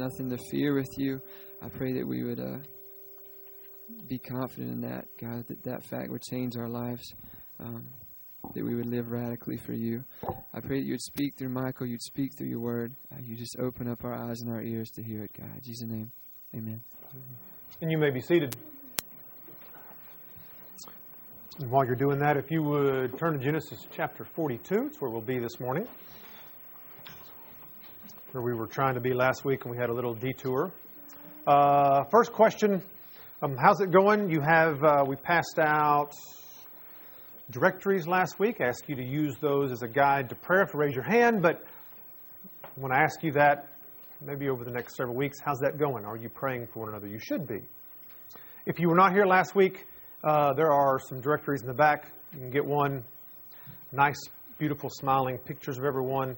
nothing to fear with you. I pray that we would uh, be confident in that, God, that that fact would change our lives, um, that we would live radically for you. I pray that you would speak through Michael, you'd speak through your word. Uh, you just open up our eyes and our ears to hear it, God. In Jesus' name, amen. And you may be seated. And while you're doing that, if you would turn to Genesis chapter 42, it's where we'll be this morning. Where we were trying to be last week and we had a little detour. Uh, first question um, How's it going? You have, uh, we passed out directories last week. I asked you to use those as a guide to prayer. You raise your hand, but when I ask you that, maybe over the next several weeks, how's that going? Are you praying for one another? You should be. If you were not here last week, uh, there are some directories in the back. You can get one. Nice, beautiful, smiling pictures of everyone.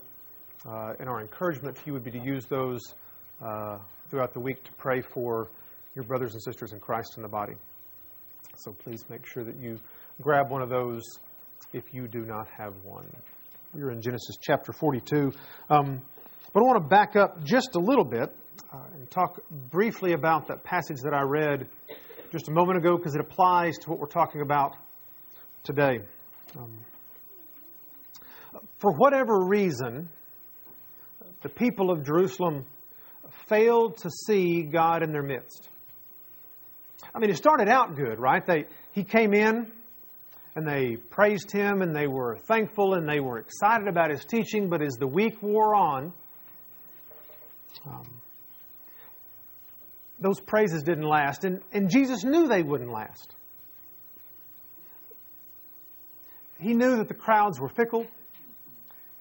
Uh, and our encouragement to you would be to use those uh, throughout the week to pray for your brothers and sisters in Christ in the body. So please make sure that you grab one of those if you do not have one. We're in Genesis chapter 42. Um, but I want to back up just a little bit uh, and talk briefly about that passage that I read just a moment ago because it applies to what we're talking about today. Um, for whatever reason, the people of Jerusalem failed to see God in their midst. I mean, it started out good, right? They, he came in and they praised him and they were thankful and they were excited about his teaching, but as the week wore on, um, those praises didn't last. And, and Jesus knew they wouldn't last. He knew that the crowds were fickle.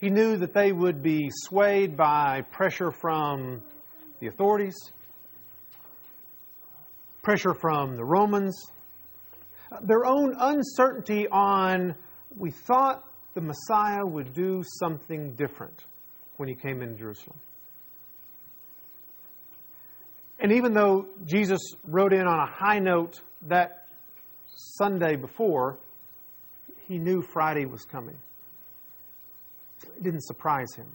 He knew that they would be swayed by pressure from the authorities, pressure from the Romans, their own uncertainty on, we thought the Messiah would do something different when he came into Jerusalem. And even though Jesus rode in on a high note that Sunday before, he knew Friday was coming. Didn't surprise him.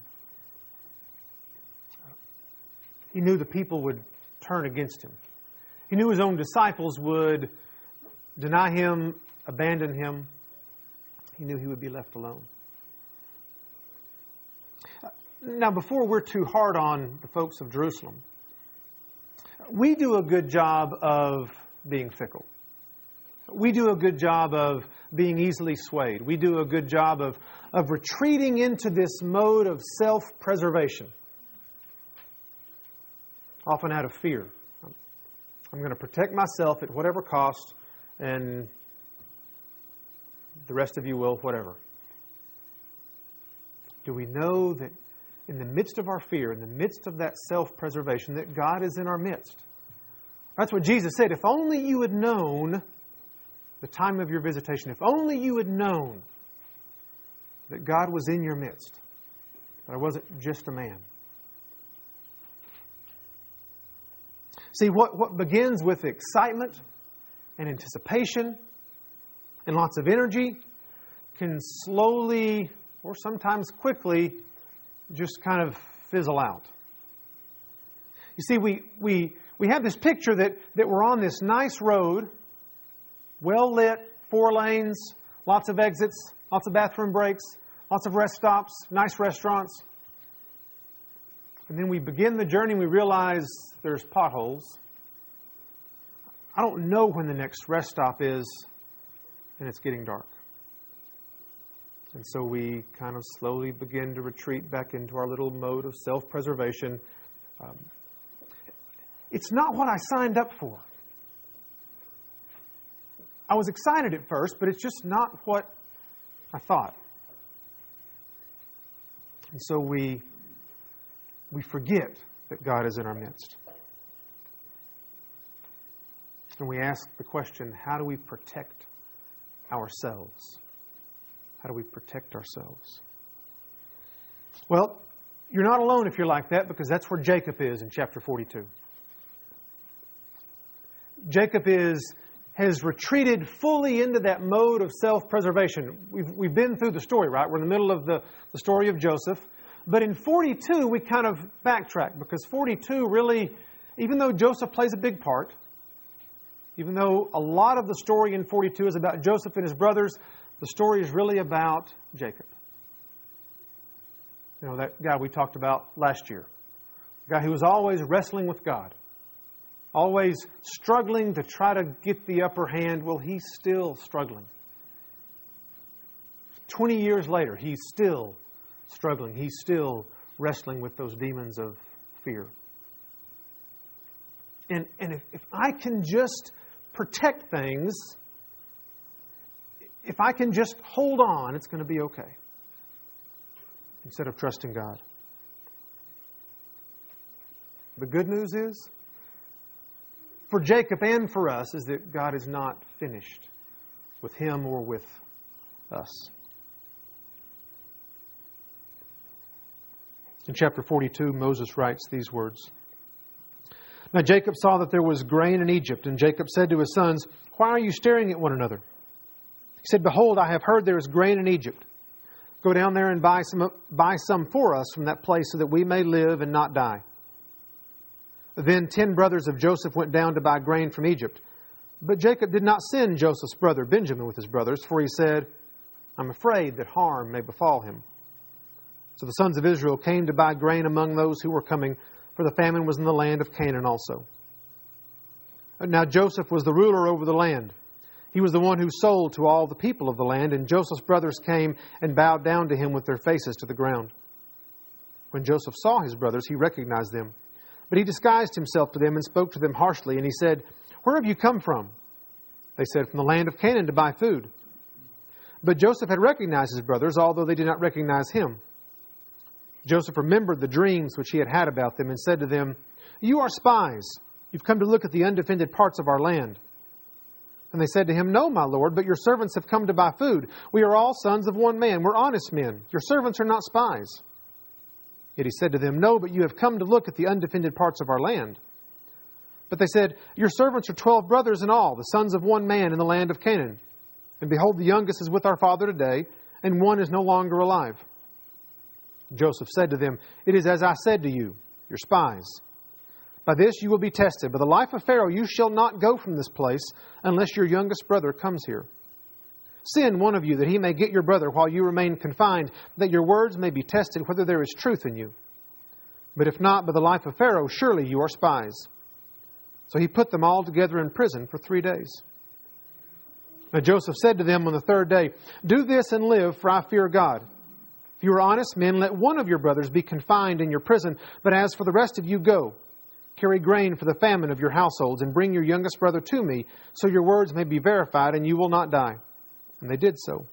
He knew the people would turn against him. He knew his own disciples would deny him, abandon him. He knew he would be left alone. Now, before we're too hard on the folks of Jerusalem, we do a good job of being fickle. We do a good job of being easily swayed. We do a good job of, of retreating into this mode of self preservation, often out of fear. I'm going to protect myself at whatever cost, and the rest of you will, whatever. Do we know that in the midst of our fear, in the midst of that self preservation, that God is in our midst. That's what Jesus said. If only you had known the time of your visitation, if only you had known that God was in your midst, that I wasn't just a man. See, what, what begins with excitement and anticipation and lots of energy can slowly or sometimes quickly just kind of fizzle out. You see, we, we, we have this picture that, that we're on this nice road, well lit, four lanes, lots of exits, lots of bathroom breaks, lots of rest stops, nice restaurants. And then we begin the journey and we realize there's potholes. I don't know when the next rest stop is, and it's getting dark. And so we kind of slowly begin to retreat back into our little mode of self preservation. Um, it's not what I signed up for. I was excited at first, but it's just not what I thought. And so we, we forget that God is in our midst. And we ask the question how do we protect ourselves? How do we protect ourselves? Well, you're not alone if you're like that because that's where Jacob is in chapter 42. Jacob is, has retreated fully into that mode of self preservation. We've, we've been through the story, right? We're in the middle of the, the story of Joseph. But in 42, we kind of backtrack because 42 really, even though Joseph plays a big part, even though a lot of the story in 42 is about Joseph and his brothers, the story is really about Jacob. You know, that guy we talked about last year. The guy who was always wrestling with God, always struggling to try to get the upper hand. Well, he's still struggling. 20 years later, he's still struggling. He's still wrestling with those demons of fear. And, and if, if I can just protect things, if I can just hold on, it's going to be okay. Instead of trusting God. The good news is, for Jacob and for us, is that God is not finished with him or with us. In chapter 42, Moses writes these words Now Jacob saw that there was grain in Egypt, and Jacob said to his sons, Why are you staring at one another? He said, Behold, I have heard there is grain in Egypt. Go down there and buy some, buy some for us from that place so that we may live and not die. Then ten brothers of Joseph went down to buy grain from Egypt. But Jacob did not send Joseph's brother Benjamin with his brothers, for he said, I'm afraid that harm may befall him. So the sons of Israel came to buy grain among those who were coming, for the famine was in the land of Canaan also. Now Joseph was the ruler over the land. He was the one who sold to all the people of the land, and Joseph's brothers came and bowed down to him with their faces to the ground. When Joseph saw his brothers, he recognized them. But he disguised himself to them and spoke to them harshly, and he said, Where have you come from? They said, From the land of Canaan to buy food. But Joseph had recognized his brothers, although they did not recognize him. Joseph remembered the dreams which he had had about them and said to them, You are spies. You've come to look at the undefended parts of our land. And they said to him, No, my lord, but your servants have come to buy food. We are all sons of one man. We're honest men. Your servants are not spies. Yet he said to them, No, but you have come to look at the undefended parts of our land. But they said, Your servants are twelve brothers in all, the sons of one man in the land of Canaan. And behold, the youngest is with our father today, and one is no longer alive. Joseph said to them, It is as I said to you, your spies. By this you will be tested. By the life of Pharaoh you shall not go from this place unless your youngest brother comes here. Send one of you that he may get your brother while you remain confined, that your words may be tested whether there is truth in you. But if not, by the life of Pharaoh, surely you are spies. So he put them all together in prison for three days. Now Joseph said to them on the third day, Do this and live, for I fear God. If you are honest men, let one of your brothers be confined in your prison, but as for the rest of you, go. Carry grain for the famine of your households, and bring your youngest brother to me, so your words may be verified, and you will not die. And they did so.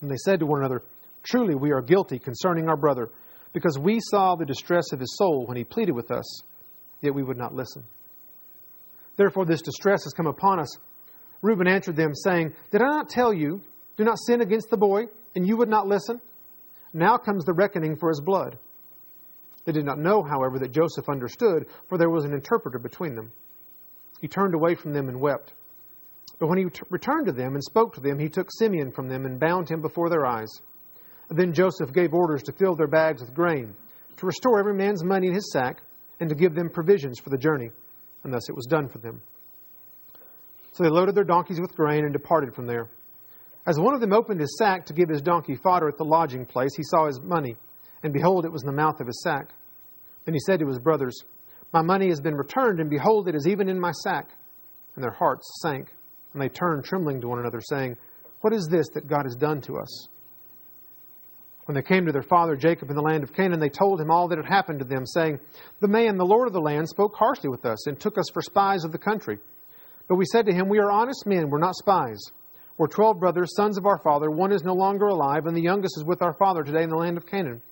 And they said to one another, Truly we are guilty concerning our brother, because we saw the distress of his soul when he pleaded with us, yet we would not listen. Therefore this distress has come upon us. Reuben answered them, saying, Did I not tell you, do not sin against the boy, and you would not listen? Now comes the reckoning for his blood. They did not know, however, that Joseph understood, for there was an interpreter between them. He turned away from them and wept. But when he returned to them and spoke to them, he took Simeon from them and bound him before their eyes. Then Joseph gave orders to fill their bags with grain, to restore every man's money in his sack, and to give them provisions for the journey. And thus it was done for them. So they loaded their donkeys with grain and departed from there. As one of them opened his sack to give his donkey fodder at the lodging place, he saw his money, and behold, it was in the mouth of his sack. Then he said to his brothers, My money has been returned, and behold, it is even in my sack. And their hearts sank, and they turned trembling to one another, saying, What is this that God has done to us? When they came to their father Jacob in the land of Canaan, they told him all that had happened to them, saying, The man, the Lord of the land, spoke harshly with us, and took us for spies of the country. But we said to him, We are honest men, we're not spies. We're twelve brothers, sons of our father. One is no longer alive, and the youngest is with our father today in the land of Canaan.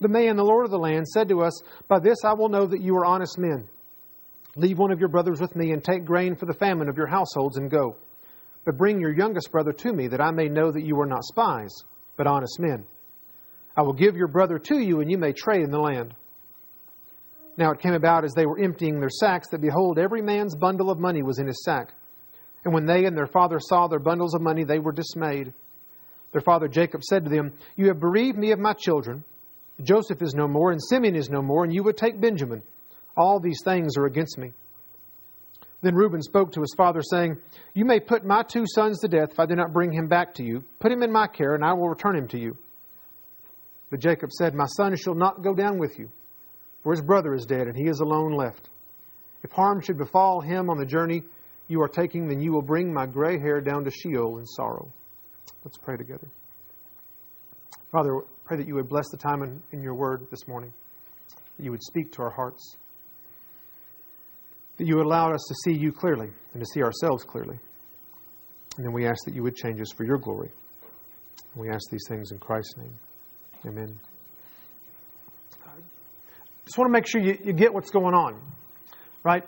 The man, the Lord of the land, said to us, By this I will know that you are honest men. Leave one of your brothers with me, and take grain for the famine of your households, and go. But bring your youngest brother to me, that I may know that you are not spies, but honest men. I will give your brother to you, and you may trade in the land. Now it came about as they were emptying their sacks that, behold, every man's bundle of money was in his sack. And when they and their father saw their bundles of money, they were dismayed. Their father Jacob said to them, You have bereaved me of my children. Joseph is no more, and Simeon is no more, and you would take Benjamin. All these things are against me. Then Reuben spoke to his father, saying, You may put my two sons to death if I do not bring him back to you. Put him in my care, and I will return him to you. But Jacob said, My son shall not go down with you, for his brother is dead, and he is alone left. If harm should befall him on the journey you are taking, then you will bring my gray hair down to Sheol in sorrow. Let's pray together. Father, pray that you would bless the time in, in your word this morning, that you would speak to our hearts, that you allowed us to see you clearly and to see ourselves clearly. And then we ask that you would change us for your glory. We ask these things in Christ's name. Amen. Just want to make sure you, you get what's going on, right?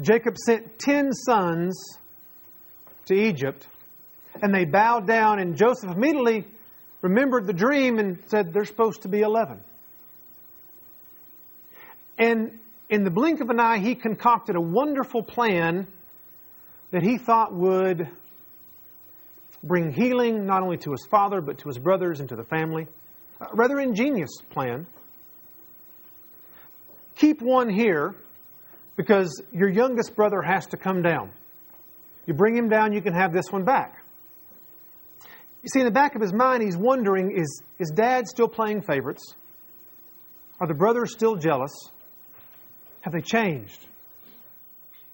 Jacob sent ten sons to Egypt, and they bowed down, and Joseph immediately remembered the dream and said, They're supposed to be 11. And in the blink of an eye, he concocted a wonderful plan that he thought would bring healing not only to his father, but to his brothers and to the family. A rather ingenious plan. Keep one here because your youngest brother has to come down. You bring him down, you can have this one back. You see, in the back of his mind, he's wondering is, is dad still playing favorites? Are the brothers still jealous? Have they changed?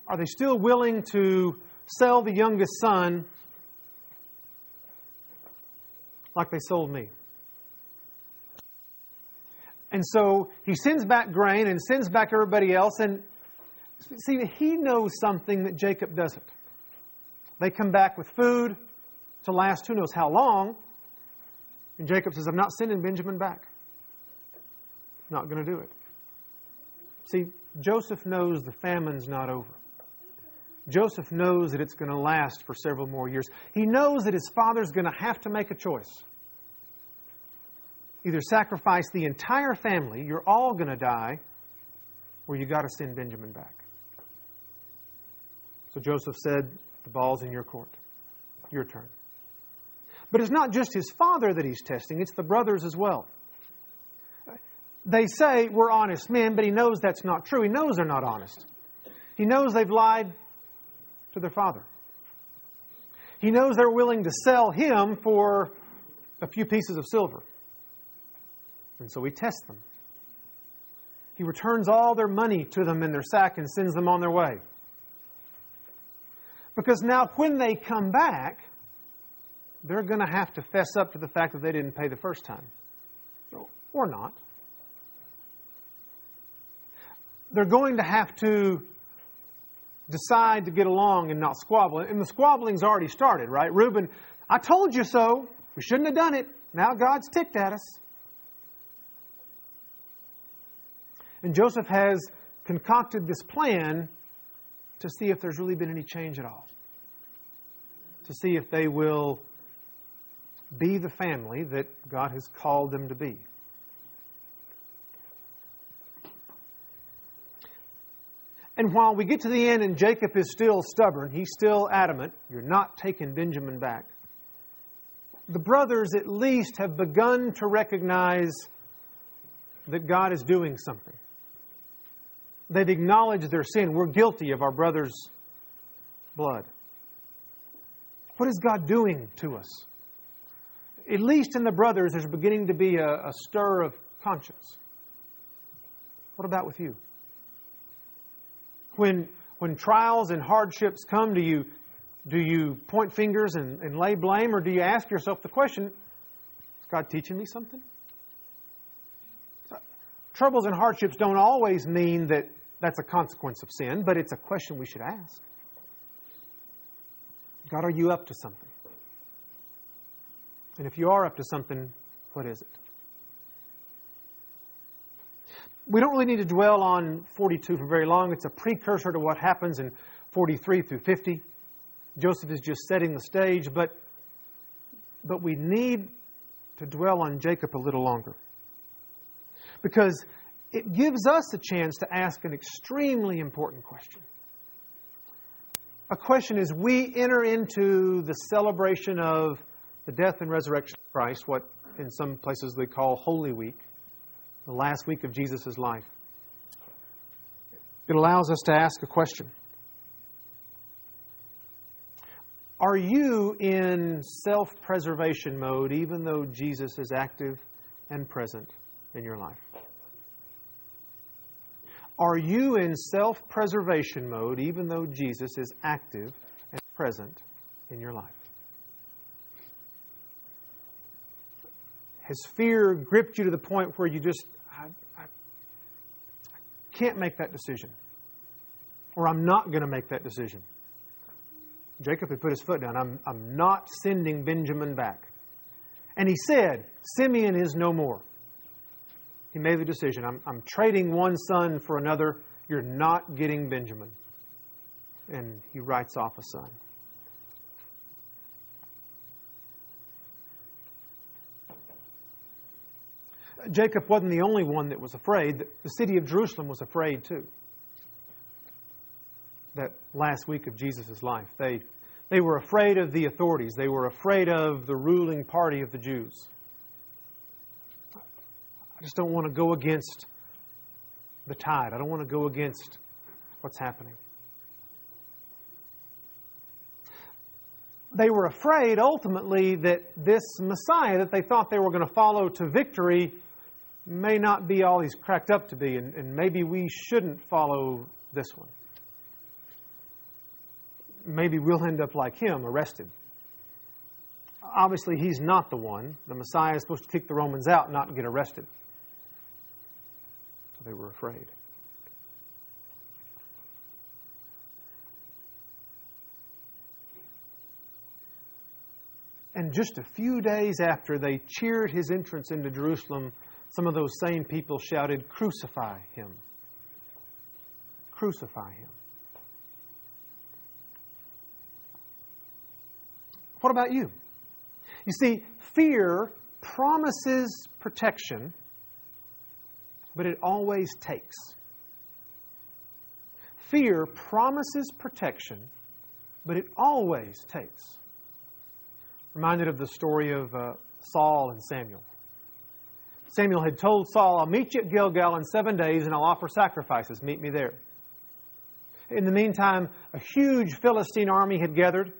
Are they still willing to sell the youngest son like they sold me? And so he sends back grain and sends back everybody else. And see, he knows something that Jacob doesn't. They come back with food, to last who knows how long. And Jacob says, I'm not sending Benjamin back. Not going to do it. See, Joseph knows the famine's not over. Joseph knows that it's going to last for several more years. He knows that his father's going to have to make a choice. Either sacrifice the entire family, you're all going to die, or you got to send Benjamin back. So Joseph said, The ball's in your court. Your turn. But it's not just his father that he's testing, it's the brothers as well. They say we're honest men, but he knows that's not true. He knows they're not honest. He knows they've lied to their father. He knows they're willing to sell him for a few pieces of silver. And so he tests them. He returns all their money to them in their sack and sends them on their way. Because now, when they come back, they're going to have to fess up to the fact that they didn't pay the first time. Or not. They're going to have to decide to get along and not squabble. And the squabbling's already started, right? Reuben, I told you so. We shouldn't have done it. Now God's ticked at us. And Joseph has concocted this plan to see if there's really been any change at all. To see if they will be the family that God has called them to be. And while we get to the end and Jacob is still stubborn, he's still adamant, you're not taking Benjamin back. The brothers at least have begun to recognize that God is doing something. They've acknowledged their sin. We're guilty of our brother's blood. What is God doing to us? at least in the brothers, there's beginning to be a, a stir of conscience. What about with you? When, when trials and hardships come to you, do you point fingers and, and lay blame, or do you ask yourself the question, is God teaching me something? Troubles and hardships don't always mean that that's a consequence of sin, but it's a question we should ask. God, are you up to something? And if you are up to something, what is it? We don't really need to dwell on 42 for very long. It's a precursor to what happens in 43 through 50. Joseph is just setting the stage, but, but we need to dwell on Jacob a little longer. Because it gives us a chance to ask an extremely important question. A question as we enter into the celebration of the death and resurrection of Christ, what in some places they call Holy Week, the last week of Jesus' life. It allows us to ask a question Are you in self preservation mode even though Jesus is active and present in your life? Are you in self preservation mode even though Jesus is active and present in your life? Has fear gripped you to the point where you just, can't make that decision? Or I'm not going to make that decision? Jacob had put his foot down. I'm, I'm not sending Benjamin back. And he said, Simeon is no more. He made the decision I'm, I'm trading one son for another. You're not getting Benjamin. And he writes off a son. Jacob wasn't the only one that was afraid. The city of Jerusalem was afraid too that last week of Jesus' life. They, they were afraid of the authorities, they were afraid of the ruling party of the Jews. I just don't want to go against the tide, I don't want to go against what's happening. They were afraid ultimately that this Messiah that they thought they were going to follow to victory may not be all he's cracked up to be, and, and maybe we shouldn't follow this one maybe we'll end up like him, arrested. Obviously, he's not the one. The Messiah is supposed to kick the Romans out, not get arrested. So they were afraid. And just a few days after they cheered his entrance into Jerusalem, some of those same people shouted, Crucify him! Crucify him! What about you? You see, fear promises protection, but it always takes. Fear promises protection, but it always takes. Reminded of the story of uh, Saul and Samuel. Samuel had told Saul, I'll meet you at Gilgal in seven days and I'll offer sacrifices. Meet me there. In the meantime, a huge Philistine army had gathered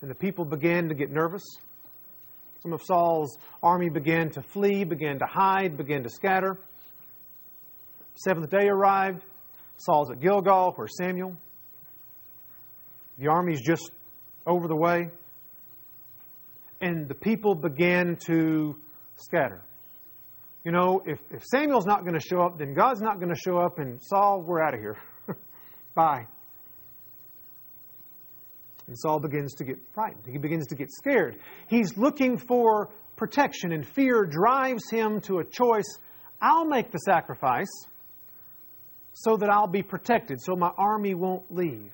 and the people began to get nervous. Some of Saul's army began to flee, began to hide, began to scatter. Seventh day arrived. Saul's at Gilgal, where Samuel. The army's just over the way. And the people began to scatter. You know, if, if Samuel's not going to show up, then God's not going to show up, and Saul, we're out of here. Bye. And Saul begins to get frightened. He begins to get scared. He's looking for protection, and fear drives him to a choice I'll make the sacrifice so that I'll be protected, so my army won't leave.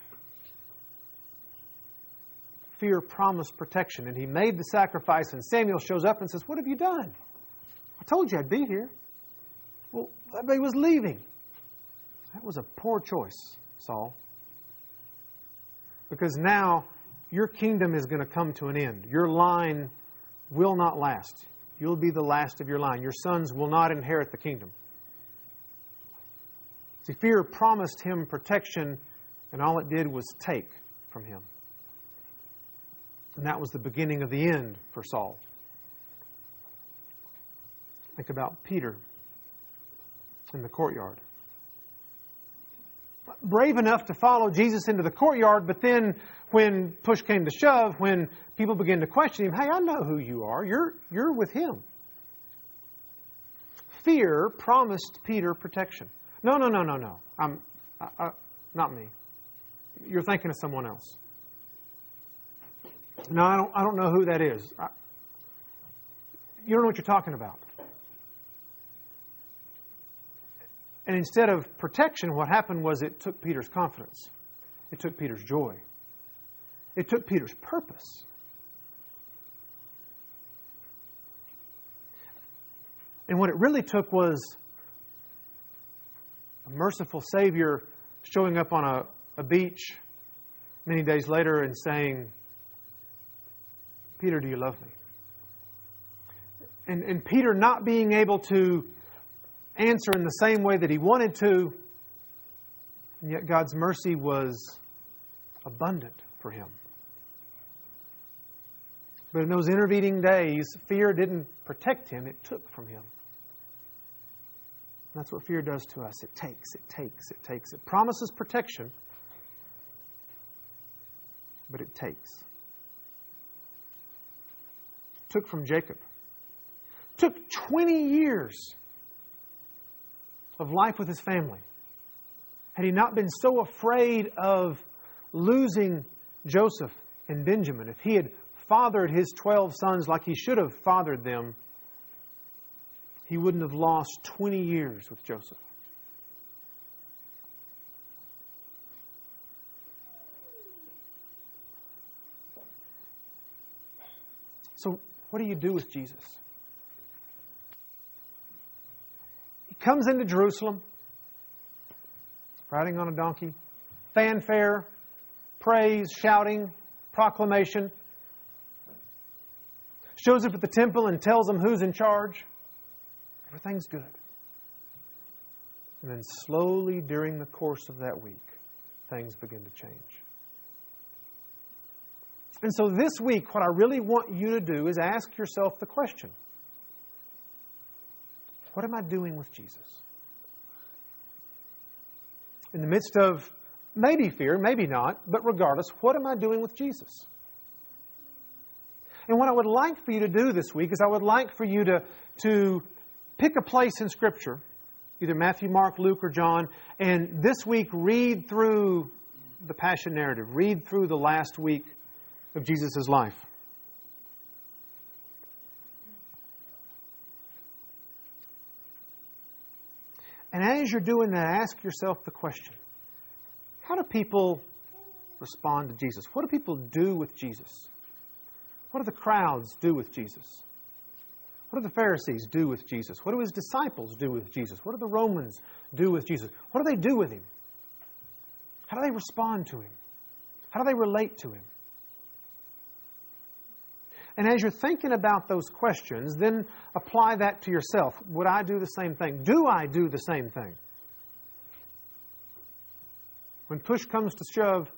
Fear promised protection, and he made the sacrifice, and Samuel shows up and says, What have you done? I told you I'd be here. Well, everybody was leaving. That was a poor choice, Saul because now your kingdom is going to come to an end. Your line will not last. You'll be the last of your line. Your sons will not inherit the kingdom. See, fear promised him protection, and all it did was take from him. And that was the beginning of the end for Saul. Think about Peter in the courtyard brave enough to follow Jesus into the courtyard, but then when push came to shove, when people began to question him, hey, I know who you are. You're, you're with him. Fear promised Peter protection. No, no, no, no, no. I'm, I, I, not me. You're thinking of someone else. No, I don't, I don't know who that is. I, you don't know what you're talking about. And instead of protection, what happened was it took Peter's confidence, it took Peter's joy, it took Peter's purpose. And what it really took was a merciful Savior showing up on a, a beach many days later and saying, Peter, do you love me? And, and Peter not being able to answer in the same way that he wanted to, and yet God's mercy was abundant for him. But in those intervening days, fear didn't protect him, it took from him. That's what fear does to us. It takes, it takes, it takes. It promises protection, but it takes. It took from Jacob. It took 20 years of life with his family. Had he not been so afraid of losing Joseph and Benjamin, if he had fathered his 12 sons like he should have fathered them, he wouldn't have lost 20 years with Joseph. So, what do you do with Jesus? Comes into Jerusalem riding on a donkey, fanfare, praise, shouting, proclamation. Shows up at the temple and tells them who's in charge. Everything's good. And then slowly during the course of that week, things begin to change. And so this week, what I really want you to do is ask yourself the question What am I doing with Jesus? In the midst of maybe fear, maybe not, but regardless, what am I doing with Jesus? And what I would like for you to do this week is I would like for you to, to pick a place in Scripture, either Matthew, Mark, Luke, or John, and this week read through the Passion narrative, read through the last week of Jesus' life. And as you're doing that, ask yourself the question how do people respond to Jesus? What do people do with Jesus? What do the crowds do with Jesus? What do the Pharisees do with Jesus? What do his disciples do with Jesus? What do the Romans do with Jesus? What do they do with him? How do they respond to him? How do they relate to him? And as you're thinking about those questions, then apply that to yourself. Would I do the same thing? Do I do the same thing? When push comes to shove,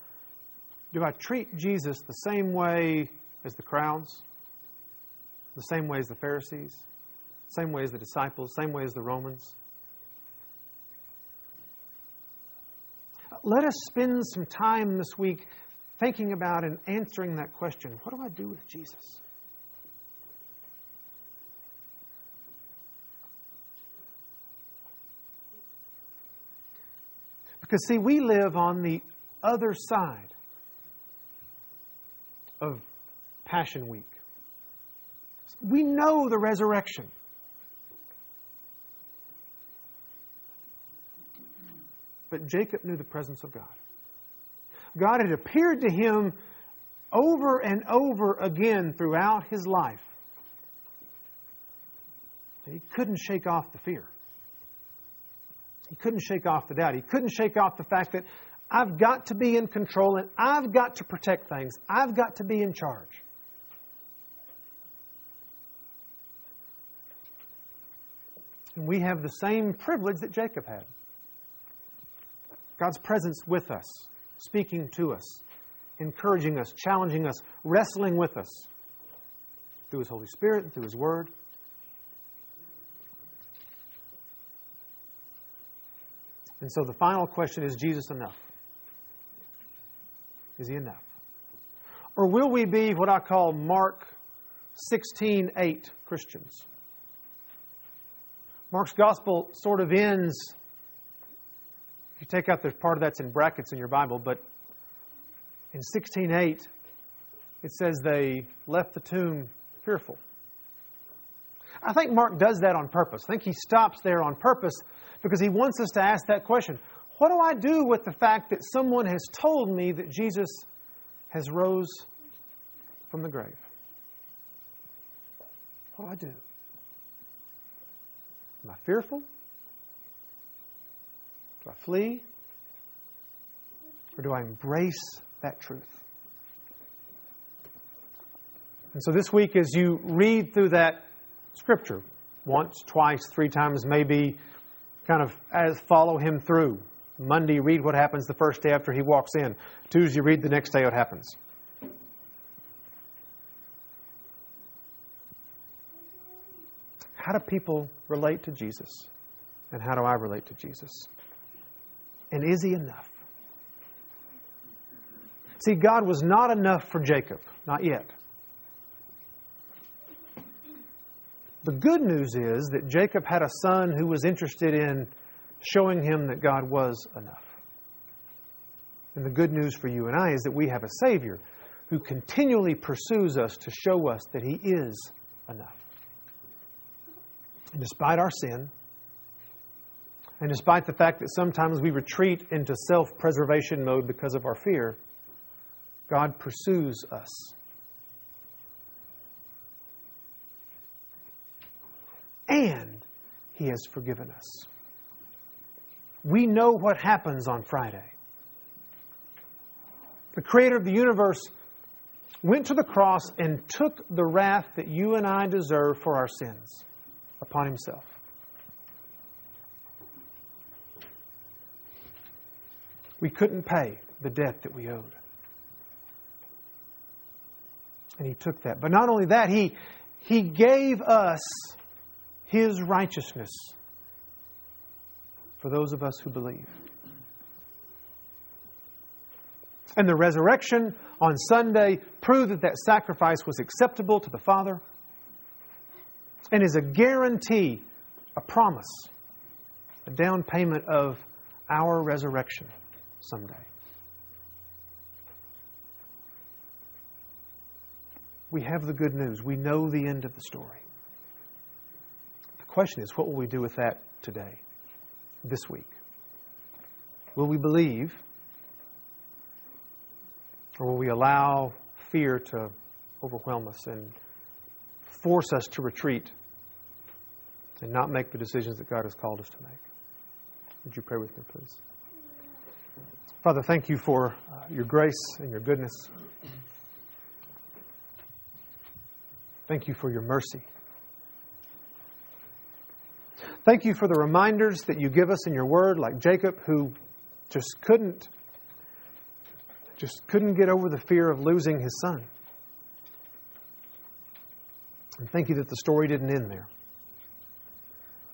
do I treat Jesus the same way as the crowds? The same way as the Pharisees? Same way as the disciples? Same way as the Romans? Let us spend some time this week thinking about and answering that question what do I do with Jesus? Because, see, we live on the other side of Passion Week. We know the resurrection. But Jacob knew the presence of God. God had appeared to him over and over again throughout his life. He couldn't shake off the fear. He couldn't shake off the doubt. He couldn't shake off the fact that I've got to be in control and I've got to protect things. I've got to be in charge. And we have the same privilege that Jacob had God's presence with us, speaking to us, encouraging us, challenging us, wrestling with us through His Holy Spirit and through His Word. And so the final question is Jesus enough? Is he enough? Or will we be what I call Mark 16 8 Christians? Mark's gospel sort of ends, if you take out the part of that's in brackets in your Bible, but in 16:8 it says they left the tomb fearful. I think Mark does that on purpose. I think he stops there on purpose because he wants us to ask that question. What do I do with the fact that someone has told me that Jesus has rose from the grave? What do I do? Am I fearful? Do I flee? Or do I embrace that truth? And so this week, as you read through that scripture, once, twice, three times, maybe, kind of as follow him through. Monday, read what happens the first day after he walks in. Tuesday, read the next day what happens. How do people relate to Jesus? And how do I relate to Jesus? And is he enough? See, God was not enough for Jacob, not yet. The good news is that Jacob had a son who was interested in showing him that God was enough. And the good news for you and I is that we have a Savior who continually pursues us to show us that He is enough. And despite our sin, and despite the fact that sometimes we retreat into self preservation mode because of our fear, God pursues us. And He has forgiven us. We know what happens on Friday. The Creator of the universe went to the cross and took the wrath that you and I deserve for our sins upon Himself. We couldn't pay the debt that we owed. And He took that. But not only that, He, he gave us His righteousness for those of us who believe. And the resurrection on Sunday proved that that sacrifice was acceptable to the Father and is a guarantee, a promise, a down payment of our resurrection someday. We have the good news. We know the end of the story. The question is, what will we do with that today? this week? Will we believe? Or will we allow fear to overwhelm us and force us to retreat and not make the decisions that God has called us to make? Would you pray with me, please? Father, thank you for uh, your grace and your goodness. Thank you for your mercy. Thank you for the reminders that you give us in your word, like Jacob, who just couldn't just couldn't get over the fear of losing his son. And thank you that the story didn't end there.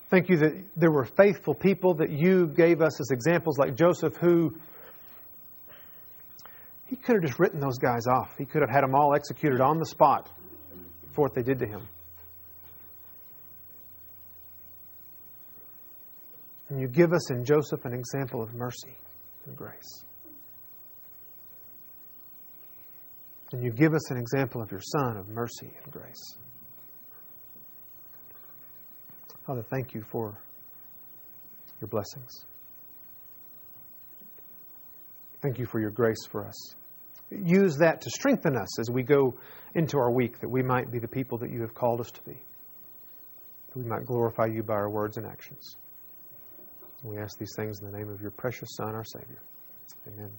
Thank you that there were faithful people that you gave us as examples, like Joseph, who he could have just written those guys off. He could have had them all executed on the spot for what they did to him. And you give us in Joseph an example of mercy and grace. And you give us an example of your Son of mercy and grace. Father, thank you for your blessings. Thank you for your grace for us. Use that to strengthen us as we go into our week, that we might be the people that you have called us to be, that we might glorify you by our words and actions. We ask these things in the name of your precious Son, our Savior. Amen.